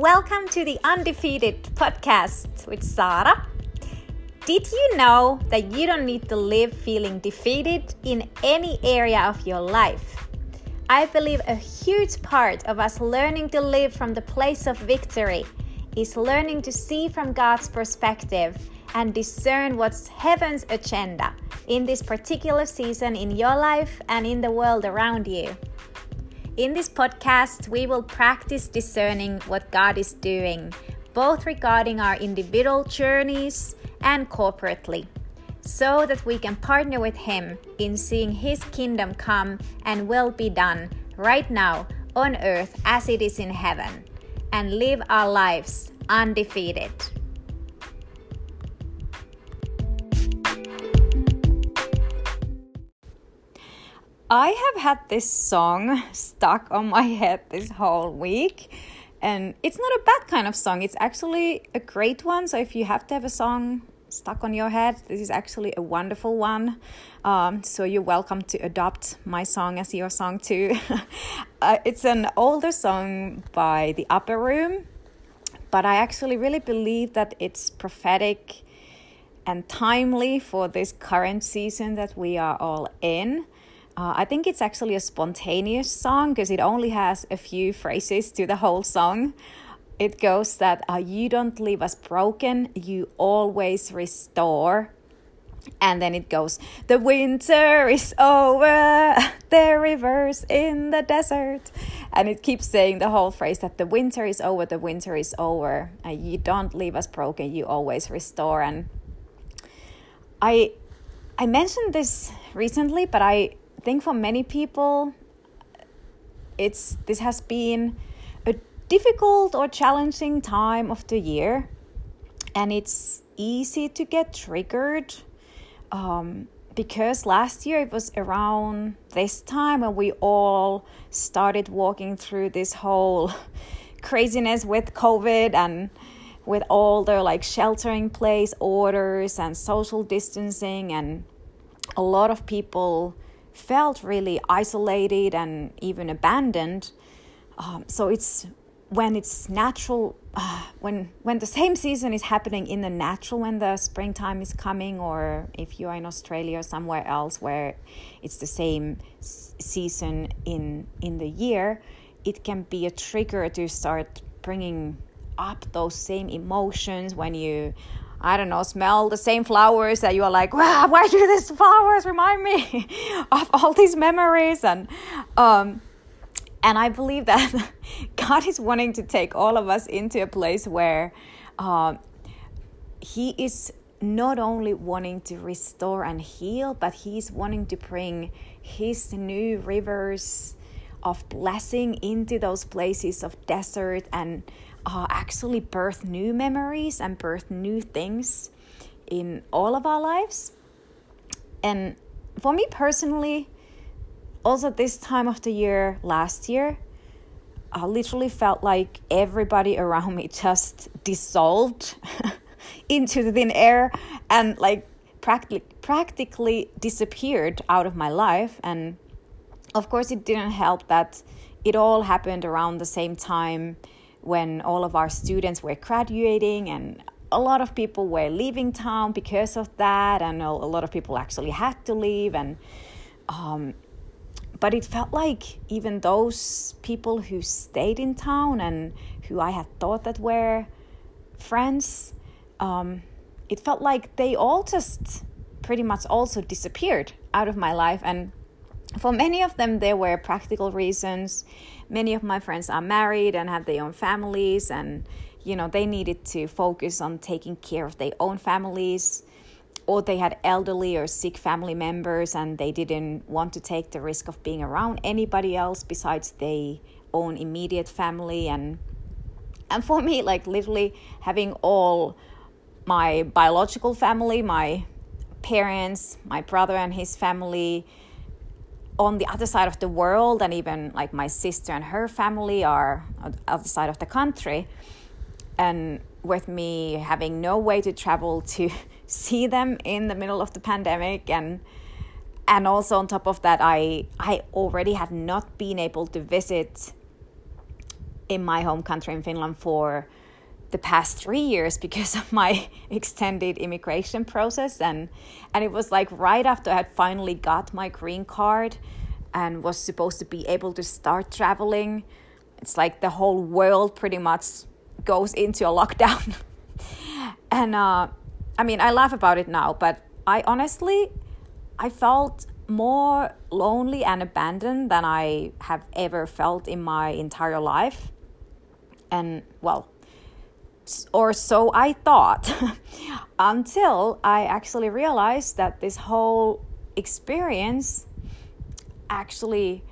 Welcome to the Undefeated podcast with Sara. Did you know that you don't need to live feeling defeated in any area of your life? I believe a huge part of us learning to live from the place of victory is learning to see from God's perspective and discern what's heaven's agenda in this particular season in your life and in the world around you. In this podcast, we will practice discerning what God is doing, both regarding our individual journeys and corporately, so that we can partner with Him in seeing His kingdom come and will be done right now on earth as it is in heaven, and live our lives undefeated. I have had this song stuck on my head this whole week. And it's not a bad kind of song. It's actually a great one. So if you have to have a song stuck on your head, this is actually a wonderful one. Um, so you're welcome to adopt my song as your song too. uh, it's an older song by The Upper Room, but I actually really believe that it's prophetic and timely for this current season that we are all in. Uh, I think it's actually a spontaneous song because it only has a few phrases to the whole song. It goes that uh, you don't leave us broken, you always restore. And then it goes, the winter is over, the rivers in the desert. And it keeps saying the whole phrase that the winter is over, the winter is over. Uh, you don't leave us broken, you always restore. And I I mentioned this recently, but I think for many people, it's this has been a difficult or challenging time of the year, and it's easy to get triggered. Um, because last year it was around this time when we all started walking through this whole craziness with COVID and with all the like sheltering place orders and social distancing and a lot of people felt really isolated and even abandoned. Um, so it's when it's natural, uh, when when the same season is happening in the natural, when the springtime is coming, or if you are in Australia or somewhere else where it's the same season in in the year, it can be a trigger to start bringing up those same emotions when you I don't know, smell the same flowers that you are like, wow, why do these flowers remind me of all these memories? And um, and I believe that God is wanting to take all of us into a place where uh, He is not only wanting to restore and heal, but He's wanting to bring His new rivers of blessing into those places of desert and uh, actually birth new memories and birth new things in all of our lives. And for me personally, also this time of the year last year, I literally felt like everybody around me just dissolved into the thin air and like practically practically disappeared out of my life and of course it didn't help that it all happened around the same time when all of our students were graduating and a lot of people were leaving town because of that and a lot of people actually had to leave and um, but it felt like even those people who stayed in town and who i had thought that were friends um, it felt like they all just pretty much also disappeared out of my life and for many of them there were practical reasons. Many of my friends are married and have their own families and you know they needed to focus on taking care of their own families. Or they had elderly or sick family members and they didn't want to take the risk of being around anybody else besides their own immediate family. And and for me like literally having all my biological family my parents my brother and his family on the other side of the world, and even like my sister and her family are on the other side of the country. And with me having no way to travel to see them in the middle of the pandemic and and also on top of that I I already had not been able to visit in my home country in Finland for the past three years because of my extended immigration process. And and it was like right after I had finally got my green card and was supposed to be able to start traveling it's like the whole world pretty much goes into a lockdown. And uh, I mean I laugh about it now but I honestly I felt more lonely and abandoned than I have ever felt in my entire life. And well or so I thought until I actually realized that this whole experience actually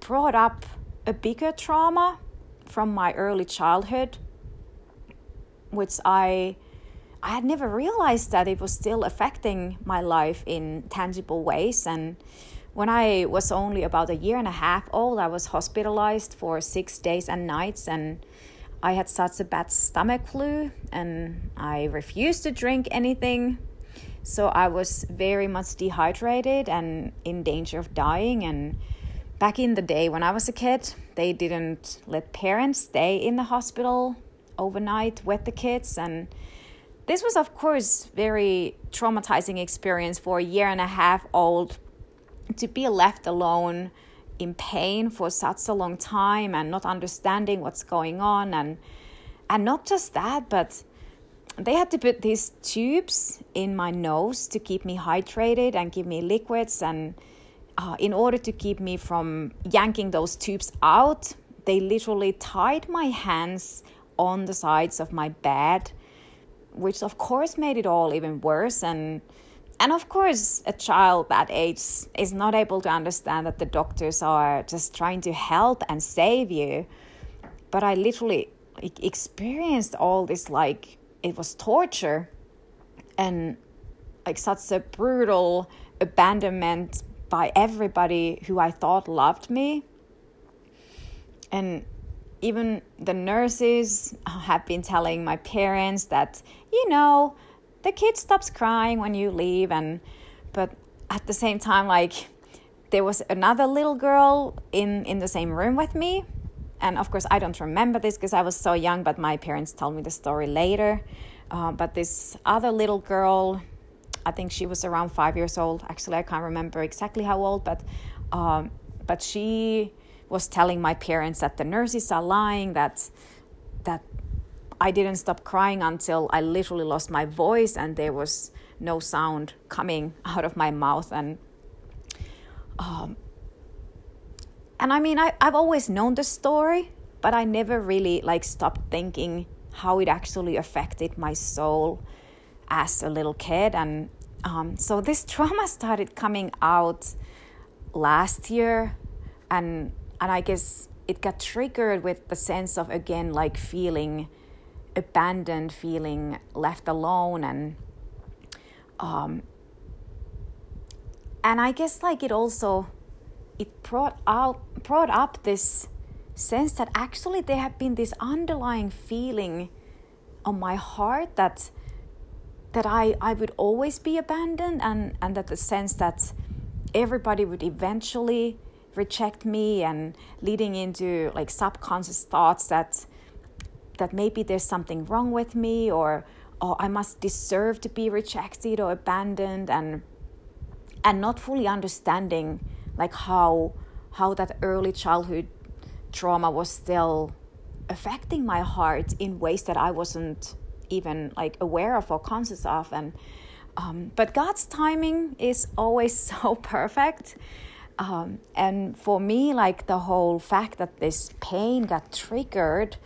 brought up a bigger trauma from my early childhood which I I had never realized that it was still affecting my life in tangible ways. And when I was only about a year and a half old I was hospitalized for 6 days and nights. And I had such a bad stomach flu and I refused to drink anything. So I was very much dehydrated and in danger of dying. And back in the day when I was a kid, they didn't let parents stay in the hospital overnight with the kids. And this was, of course, very traumatizing experience for a year and a half old to be left alone in pain for such a long time and not understanding what's going on and and not just that but they had to put these tubes in my nose to keep me hydrated and give me liquids. And uh, in order to keep me from yanking those tubes out they literally tied my hands on the sides of my bed which of course made it all even worse. And and of course, a child that age is not able to understand that the doctors are just trying to help and save you. But I literally experienced all this like it was torture and like such a brutal abandonment by everybody who I thought loved me. And even the nurses uh, have been telling my parents that, you know, the kid stops crying when you leave and but at the same time like there was another little girl in in the same room with me. And of course i don't remember this because i was so young but my parents told me the story later. Uh, but this other little girl i think she was around five years old. Actually i can't remember exactly how old but um, but she was telling my parents that the nurses are lying that I didn't stop crying until I literally lost my voice and there was no sound coming out of my mouth. And um, and I mean I, I've always known the story but I never really like stopped thinking how it actually affected my soul as a little kid. And um, so this trauma started coming out last year. And and I guess it got triggered with the sense of again like feeling abandoned, feeling left alone, and um, and I guess like it also it brought out brought up this sense that actually there had been this underlying feeling on my heart that that I, I would always be abandoned and, and that the sense that everybody would eventually reject me and leading into like subconscious thoughts that that maybe there's something wrong with me or or I must deserve to be rejected or abandoned and and not fully understanding like how how that early childhood trauma was still affecting my heart in ways that I wasn't even like aware of or conscious of. And um, but God's timing is always so perfect. Um, and for me like the whole fact that this pain got triggered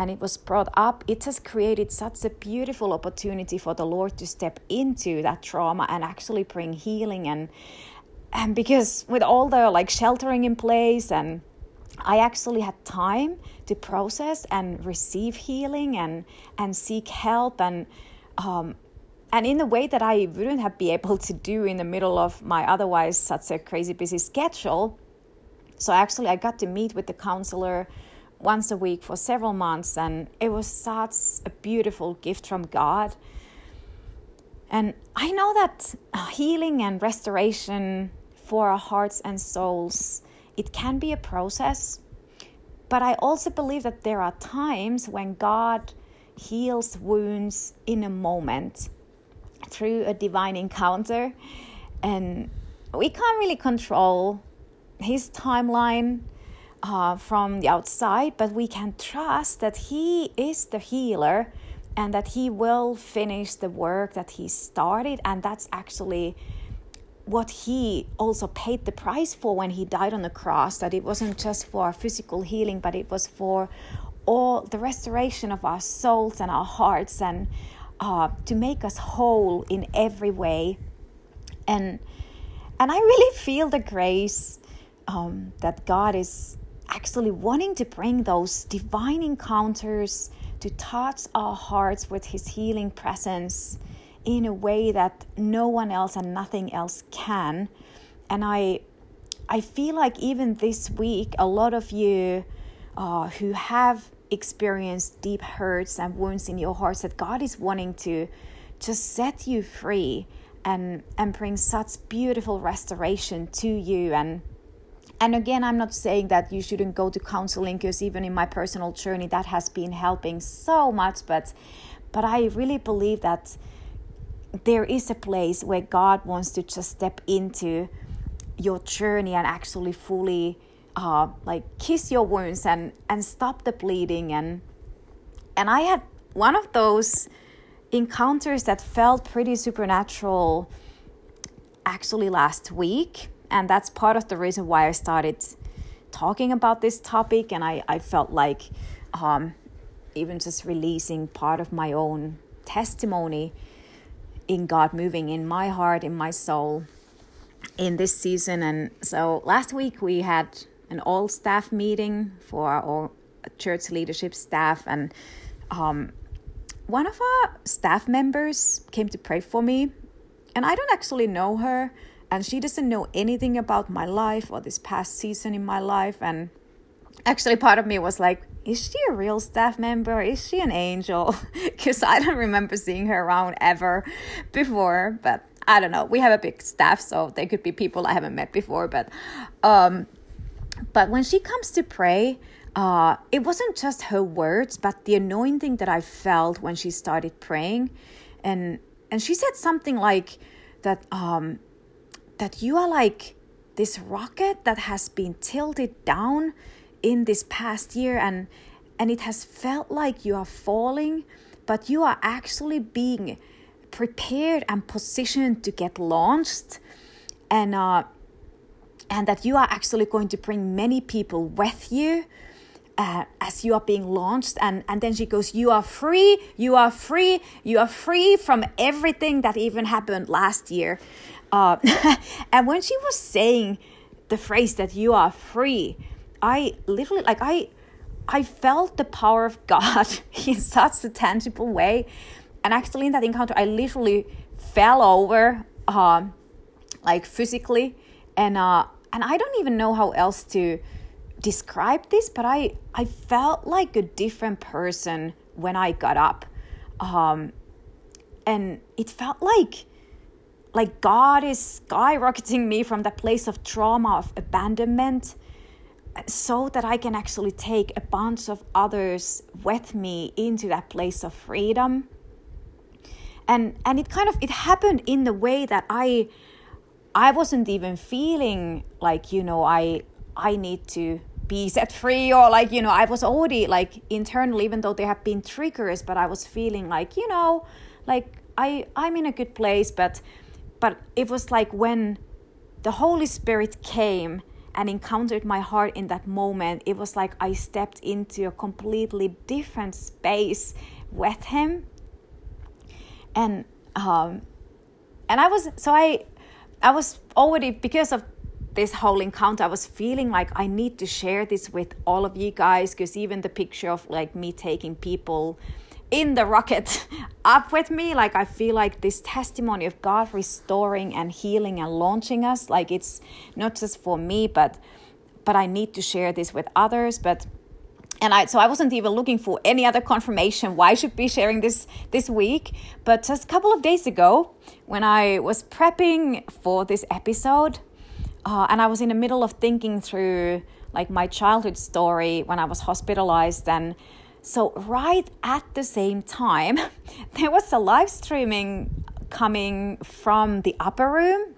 and it was brought up, it has created such a beautiful opportunity for the Lord to step into that trauma and actually bring healing and and because with all the like sheltering in place and I actually had time to process and receive healing and and seek help and um, and in a way that I wouldn't have been able to do in the middle of my otherwise such a crazy busy schedule. So actually, I got to meet with the counselor once a week for several months, and it was such a beautiful gift from God. And I know that uh, healing and restoration for our hearts and souls, it can be a process. but I also believe that there are times when God heals wounds in a moment through a divine encounter. And we can't really control his timeline uh, from the outside, but we can trust that he is the healer and that he will finish the work that he started. And that's actually what he also paid the price for when he died on the cross that it wasn't just for our physical healing, but it was for all the restoration of our souls and our hearts and uh, to make us whole in every way. And and I really feel the grace um, that God is actually wanting to bring those divine encounters to touch our hearts with His healing presence in a way that no one else and nothing else can. And I, I feel like even this week, a lot of you uh, who have experienced deep hurts and wounds in your hearts, that God is wanting to just set you free and and bring such beautiful restoration to you and and again i'm not saying that you shouldn't go to counseling because even in my personal journey that has been helping so much but but i really believe that there is a place where God wants to just step into your journey and actually fully uh, like kiss your wounds and and stop the bleeding. And and I had one of those encounters that felt pretty supernatural actually last week and that's part of the reason why I started talking about this topic and I, I felt like um, even just releasing part of my own testimony in God moving in my heart, in my soul in this season. And so last week we had an all staff meeting for our church leadership staff, and um, one of our staff members came to pray for me. And I don't actually know her, and she doesn't know anything about my life or this past season in my life. And actually, part of me was like, is she a real staff member? Is she an angel? Because I don't remember seeing her around ever before, but I don't know. We have a big staff, so they could be people I haven't met before. But, um, but when she comes to pray, uh, it wasn't just her words, but the anointing that I felt when she started praying, and and she said something like that um, that you are like this rocket that has been tilted down in this past year and and it has felt like you are falling but you are actually being prepared and positioned to get launched. And uh, and that you are actually going to bring many people with you uh, as you are being launched and and then she goes you are free you are free you are free from everything that even happened last year uh, and when she was saying the phrase that you are free I literally like I I felt the power of God in such a tangible way. And actually in that encounter I literally fell over um like physically and uh and I don't even know how else to describe this, but I I felt like a different person when I got up. Um and it felt like like God is skyrocketing me from the place of trauma of abandonment so that I can actually take a bunch of others with me into that place of freedom. And and it kind of it happened in the way that I I wasn't even feeling like, you know, I I need to be set free or like, you know, I was already like internally, even though there have been triggers, but I was feeling like, you know, like I I'm in a good place, but but it was like when the Holy Spirit came and encountered my heart in that moment, it was like I stepped into a completely different space with him. And um and I was so I I was already because of this whole encounter, I was feeling like I need to share this with all of you guys because even the picture of like me taking people in the rocket up with me like i feel like this testimony of god restoring and healing and launching us like it's not just for me but but i need to share this with others but and I so I wasn't even looking for any other confirmation why I should be sharing this this week. But just a couple of days ago, when I was prepping for this episode, uh, and I was in the middle of thinking through like my childhood story when I was hospitalized and so right at the same time there was a live streaming coming from the upper room.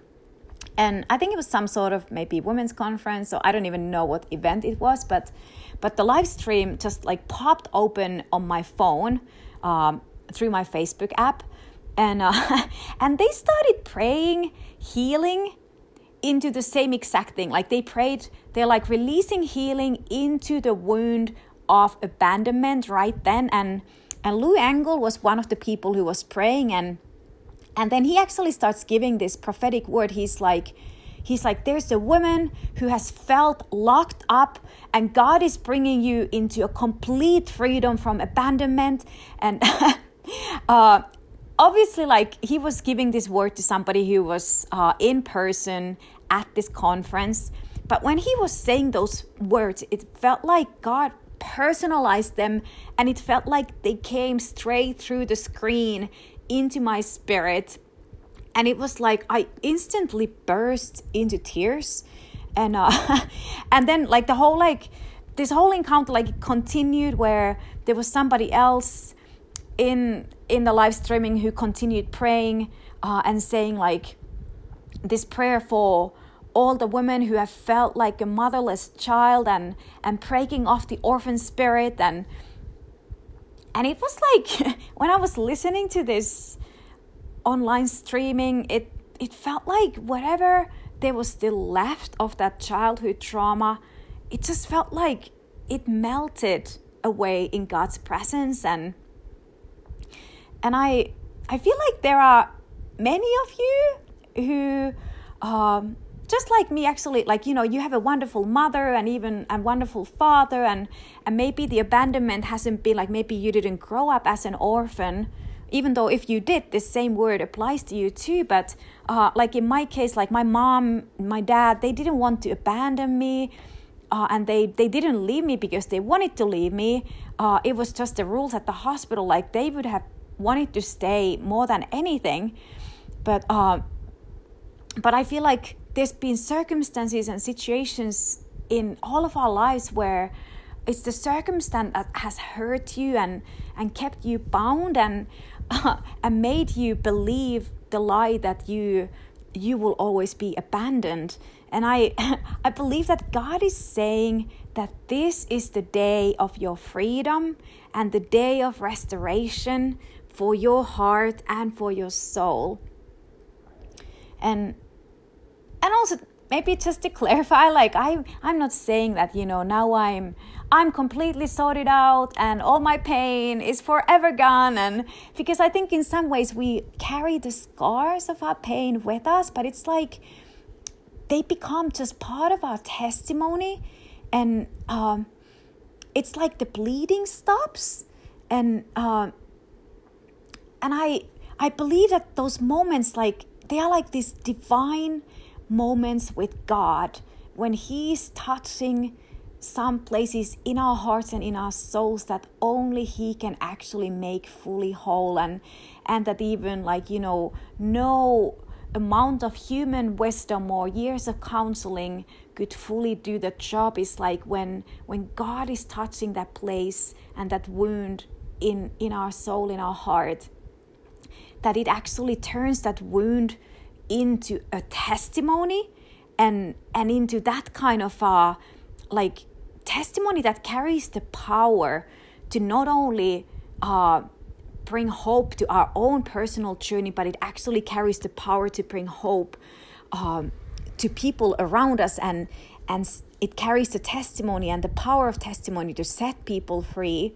And I think it was some sort of maybe women's conference so I don't even know what event it was but but the live stream just like popped open on my phone um, through my Facebook app. And uh, and they started praying healing into the same exact thing. Like they prayed, they're like releasing healing into the wound of abandonment right then. And and Lou Engle was one of the people who was praying and and then he actually starts giving this prophetic word. He's like, he's like, there's a woman who has felt locked up, and God is bringing you into a complete freedom from abandonment. And uh, obviously, like, he was giving this word to somebody who was uh, in person at this conference. But when he was saying those words, it felt like God personalized them and it felt like they came straight through the screen into my spirit. And it was like I instantly burst into tears. And uh, and then like the whole like this whole encounter like continued where there was somebody else in in the live streaming who continued praying uh, and saying like this prayer for all the women who have felt like a motherless child and and breaking off the orphan spirit. And and it was like when I was listening to this online streaming, it it felt like whatever there was still left of that childhood trauma, it just felt like it melted away in God's presence. And and I I feel like there are many of you who um, just like me actually like you know you have a wonderful mother and even a wonderful father and and maybe the abandonment hasn't been like maybe you didn't grow up as an orphan even though if you did the same word applies to you too. But uh, like in my case like my mom my dad they didn't want to abandon me uh, and they, they didn't leave me because they wanted to leave me. Uh, it was just the rules at the hospital like they would have wanted to stay more than anything. But uh, but i feel like there's been circumstances and situations in all of our lives where it's the circumstance that has hurt you and and kept you bound and uh, and made you believe the lie that you you will always be abandoned. And i i believe that god is saying that this is the day of your freedom and the day of restoration for your heart and for your soul. And and also maybe just to clarify like i i'm not saying that you know now i'm i'm completely sorted out and all my pain is forever gone. And because i think in some ways we carry the scars of our pain with us but it's like they become just part of our testimony. And um, it's like the bleeding stops. And uh, and i i believe that those moments like they are like this divine moments with God when He's touching some places in our hearts and in our souls that only He can actually make fully whole, and and that even like you know no amount of human wisdom or years of counseling could fully do the job is like when when God is touching that place and that wound in in our soul in our heart that it actually turns that wound into a testimony and and into that kind of uh like testimony that carries the power to not only uh bring hope to our own personal journey but it actually carries the power to bring hope um, to people around us and and it carries the testimony and the power of testimony to set people free.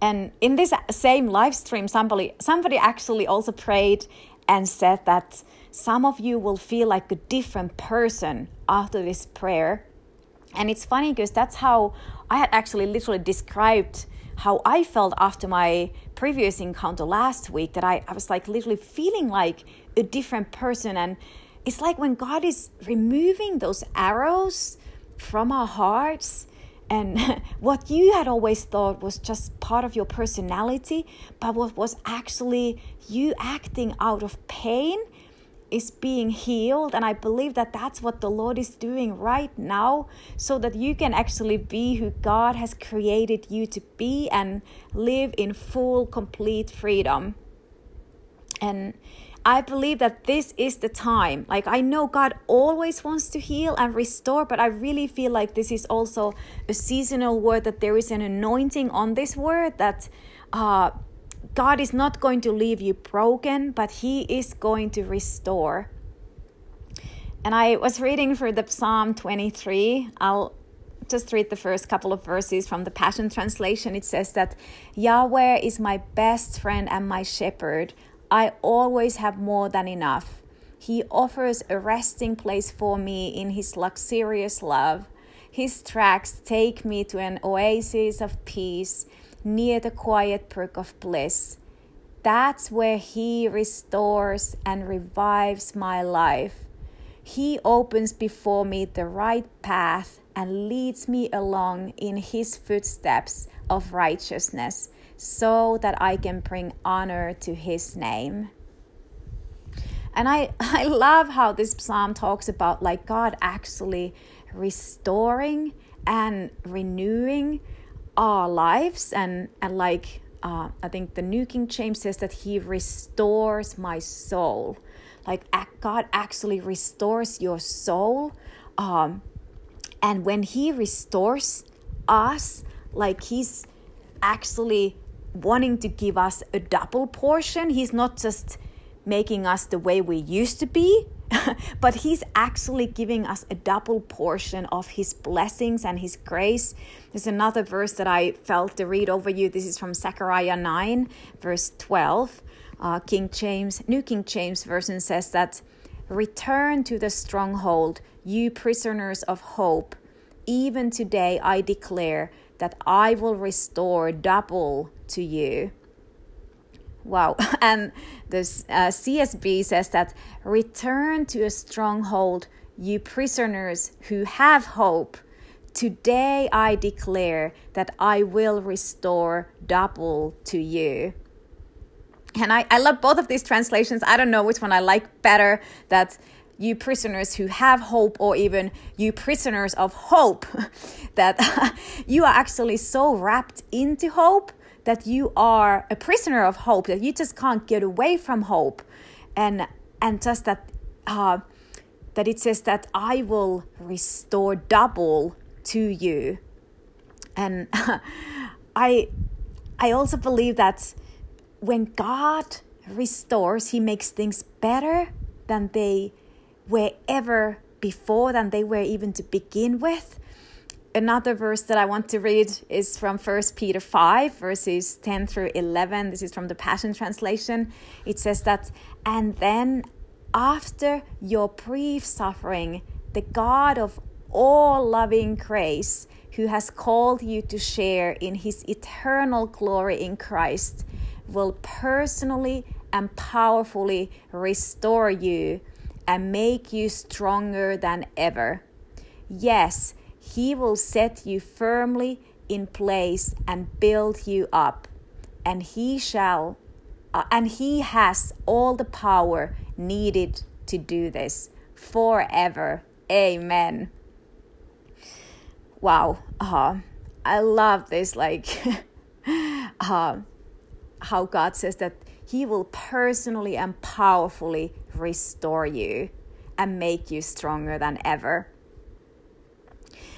And in this same live stream somebody somebody actually also prayed and said that some of you will feel like a different person after this prayer. And it's funny because that's how I had actually literally described how I felt after my previous encounter last week that I, I was like literally feeling like a different person. And it's like when God is removing those arrows from our hearts and what you had always thought was just part of your personality, but what was actually you acting out of pain is being healed. And I believe that that's what the Lord is doing right now so that you can actually be who God has created you to be and live in full, complete freedom. And I believe that this is the time. Like, I know God always wants to heal and restore, but I really feel like this is also a seasonal word, that there is an anointing on this word, that uh, God is not going to leave you broken, but He is going to restore. And I was reading for the Psalm 23. I'll just read the first couple of verses from the Passion Translation. It says that Yahweh is my best friend and my shepherd. I always have more than enough. He offers a resting place for me in His luxurious love. His tracks take me to an oasis of peace near the quiet brook of bliss. That's where He restores and revives my life. He opens before me the right path and leads me along in His footsteps of righteousness so that I can bring honor to his name. And I, I love how this psalm talks about like God actually restoring and renewing our lives and and like uh, I think the New King James says that He restores my soul. Like God actually restores your soul, um, and when He restores us, like He's actually wanting to give us a double portion. He's not just making us the way we used to be, but He's actually giving us a double portion of His blessings and His grace. There's another verse that I felt to read over you. This is from Zechariah 9, verse 12. Uh, King James, New King James Version says that, Return to the stronghold, you prisoners of hope. Even today I declare that I will restore double to you. Wow. And this uh, CSB says that return to a stronghold, you prisoners who have hope. Today I declare that I will restore double to you. And I, I love both of these translations. I don't know which one I like better. That you prisoners who have hope, or even you prisoners of hope, that you are actually so wrapped into hope that you are a prisoner of hope, that you just can't get away from hope, and and just that uh, that it says that I will restore double to you, and I I also believe that when God restores, He makes things better than they were ever before, than they were even to begin with another verse that I want to read is from 1 Peter 5, verses 10 through 11. This is from the Passion Translation. It says that, and then after your brief suffering, the God of all loving grace, who has called you to share in his eternal glory in Christ, will personally and powerfully restore you and make you stronger than ever. Yes, he will set you firmly in place and build you up. And he shall, uh, and he has all the power needed to do this forever. Amen. Wow. Uh, I love this. Like, uh, how God says that He will personally and powerfully restore you and make you stronger than ever.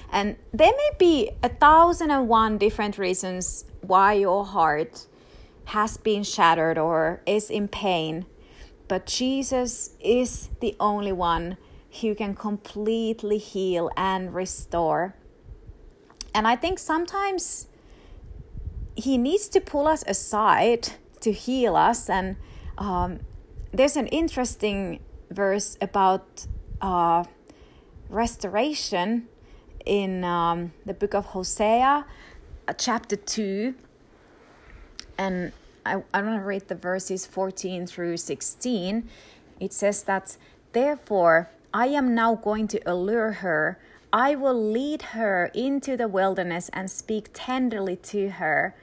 And there may be a thousand and one different reasons why your heart has been shattered or is in pain, but Jesus is the only one who can completely heal and restore. And I think sometimes he needs to pull us aside to heal us. And um, there's an interesting verse about uh, restoration in um, the book of Hosea, uh, chapter 2. And I, I want to read the verses 14 through 16. It says that, Therefore, I am now going to allure her. I will lead her into the wilderness and speak tenderly to her.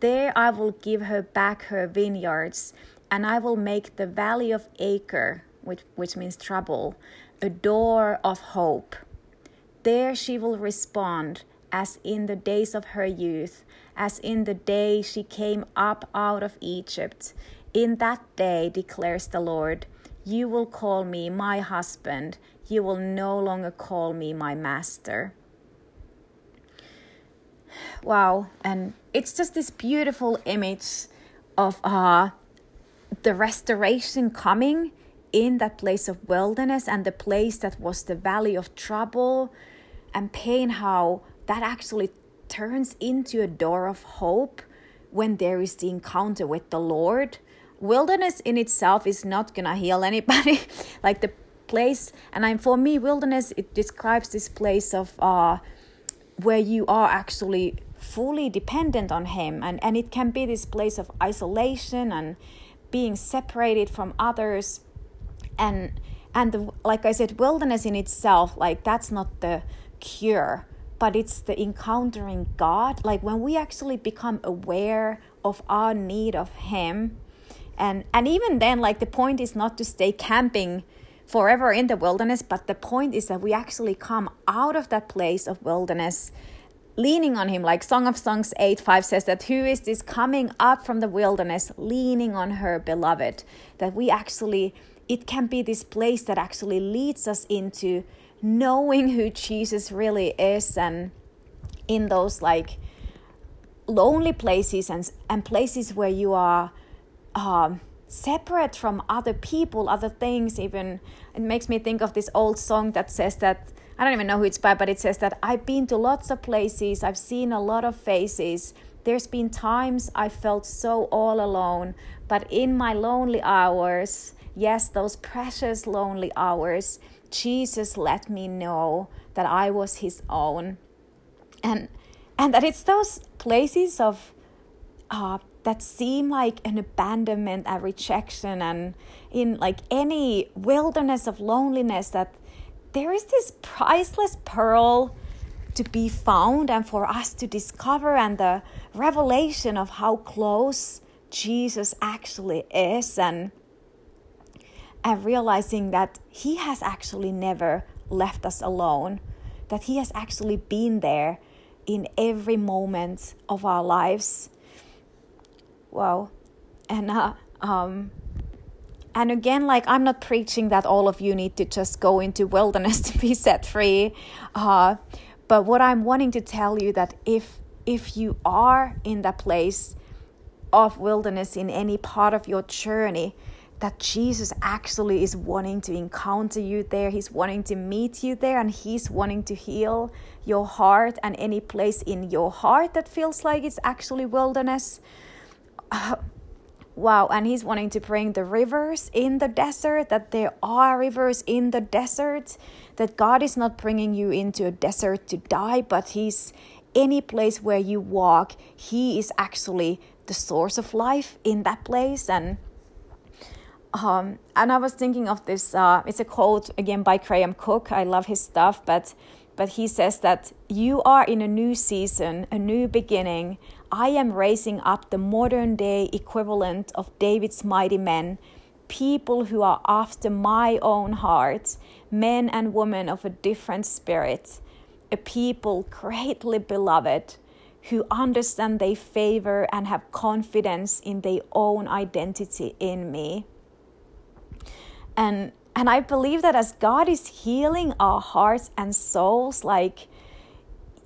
There I will give her back her vineyards, and I will make the valley of Achor which, which means trouble, a door of hope. There she will respond as in the days of her youth, as in the day she came up out of Egypt. In that day, declares the Lord, you will call me my husband, you will no longer call me my master. Wow, and it's just this beautiful image of uh, the restoration coming in that place of wilderness and the place that was the valley of trouble and pain, how that actually turns into a door of hope when there is the encounter with the Lord. Wilderness in itself is not gonna heal anybody. like the place, and I'm for me, wilderness it describes this place of uh, where you are actually fully dependent on Him, and and it can be this place of isolation and being separated from others, and and the, like I said, wilderness in itself, like that's not the cure but it's the encountering God. Like when we actually become aware of our need of Him. And, and even then, like the point is not to stay camping forever in the wilderness, but the point is that we actually come out of that place of wilderness leaning on him. Like song of songs 8 5 says that who is this coming up from the wilderness leaning on her beloved? That we actually it can be this place that actually leads us into knowing who Jesus really is and in those like lonely places and and places where you are um, separate from other people, other things. Even it makes me think of this old song that says that I don't even know who it's by, but it says that I've been to lots of places, I've seen a lot of faces. There's been times I felt so all alone, but in my lonely hours, yes, those precious lonely hours, Jesus let me know that I was his own. And and that it's those places of uh, that seem like an abandonment a rejection and in like any wilderness of loneliness that there is this priceless pearl to be found and for us to discover and the revelation of how close Jesus actually is and and realizing that He has actually never left us alone, that He has actually been there in every moment of our lives. Wow. And, uh, um, and again, like I'm not preaching that all of you need to just go into wilderness to be set free. Uh, but what I'm wanting to tell you that if if you are in that place of wilderness in any part of your journey, that Jesus actually is wanting to encounter you there. He's wanting to meet you there and He's wanting to heal your heart and any place in your heart that feels like it's actually wilderness. Uh, wow. And He's wanting to bring the rivers in the desert, that there are rivers in the desert, that God is not bringing you into a desert to die, but He's any place where you walk, He is actually the source of life in that place. And um, and I was thinking of this. Uh, it's a quote again by Graham Cooke. I love his stuff, but but he says that you are in a new season, a new beginning. I am raising up the modern day equivalent of David's mighty men, people who are after my own heart, men and women of a different spirit, a people greatly beloved who understand their favor and have confidence in their own identity in me. And and i believe that as god is healing our hearts and souls like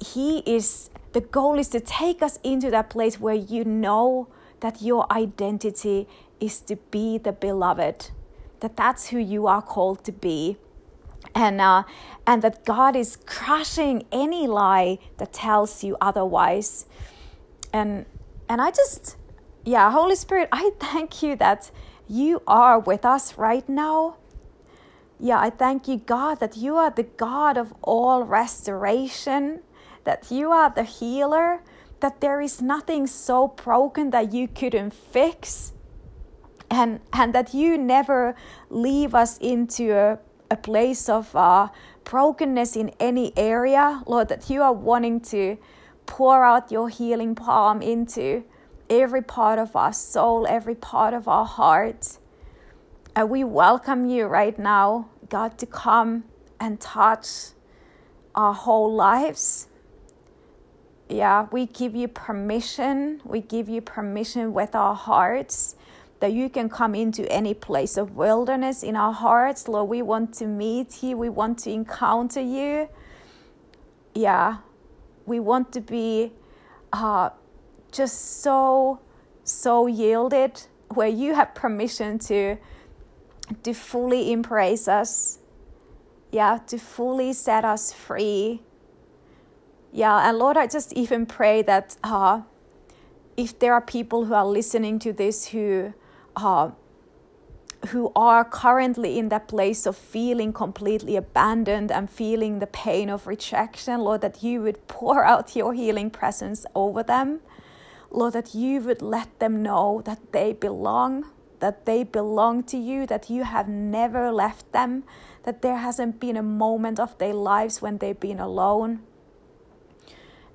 he is the goal is to take us into that place where you know that your identity is to be the beloved that that's who you are called to be. And uh, and that God is crushing any lie that tells you otherwise. And and I just yeah Holy Spirit I thank you that you are with us right now. Yeah, I thank you, God, that you are the God of all restoration, that you are the healer, that there is nothing so broken that you couldn't fix, and, and that you never leave us into a, a place of uh, brokenness in any area, Lord, that you are wanting to pour out your healing palm into every part of our soul, every part of our heart. And we welcome you right now, God, to come and touch our whole lives. Yeah, we give you permission. We give you permission with our hearts that you can come into any place of wilderness in our hearts. Lord, we want to meet you. We want to encounter you. Yeah, we want to be uh, just so, so yielded where you have permission to, to fully embrace us. Yeah, to fully set us free. Yeah, and Lord, I just even pray that uh, if there are people who are listening to this who uh, who are currently in that place of feeling completely abandoned and feeling the pain of rejection, Lord, that you would pour out your healing presence over them. Lord, that you would let them know that they belong, that they belong to you, that you have never left them, that there hasn't been a moment of their lives when they've been alone.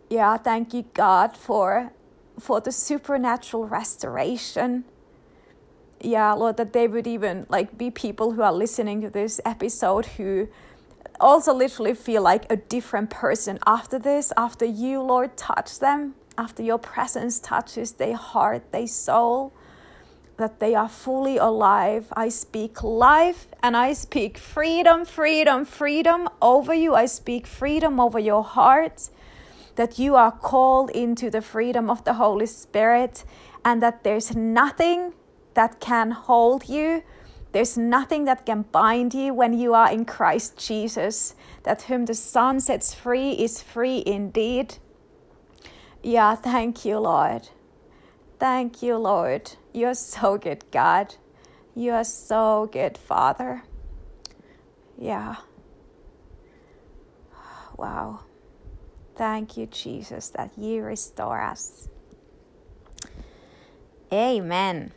Yeah, thank you, God, for, for the supernatural restoration yeah, Lord, that they would even like be people who are listening to this episode who also literally feel like a different person after this, after you, Lord, touch them, after your presence touches their heart, their soul, that they are fully alive. I speak life and I speak freedom, freedom, freedom over you. I speak freedom over your heart, that you are called into the freedom of the Holy Spirit and that there's nothing that can hold you. There's nothing that can bind you when you are in Christ Jesus. That whom the Son sets free is free indeed. Yeah, thank you, Lord. Thank you, Lord. You're so good, God. You are so good, Father. Yeah. Wow. Thank you, Jesus, that you restore us. Amen.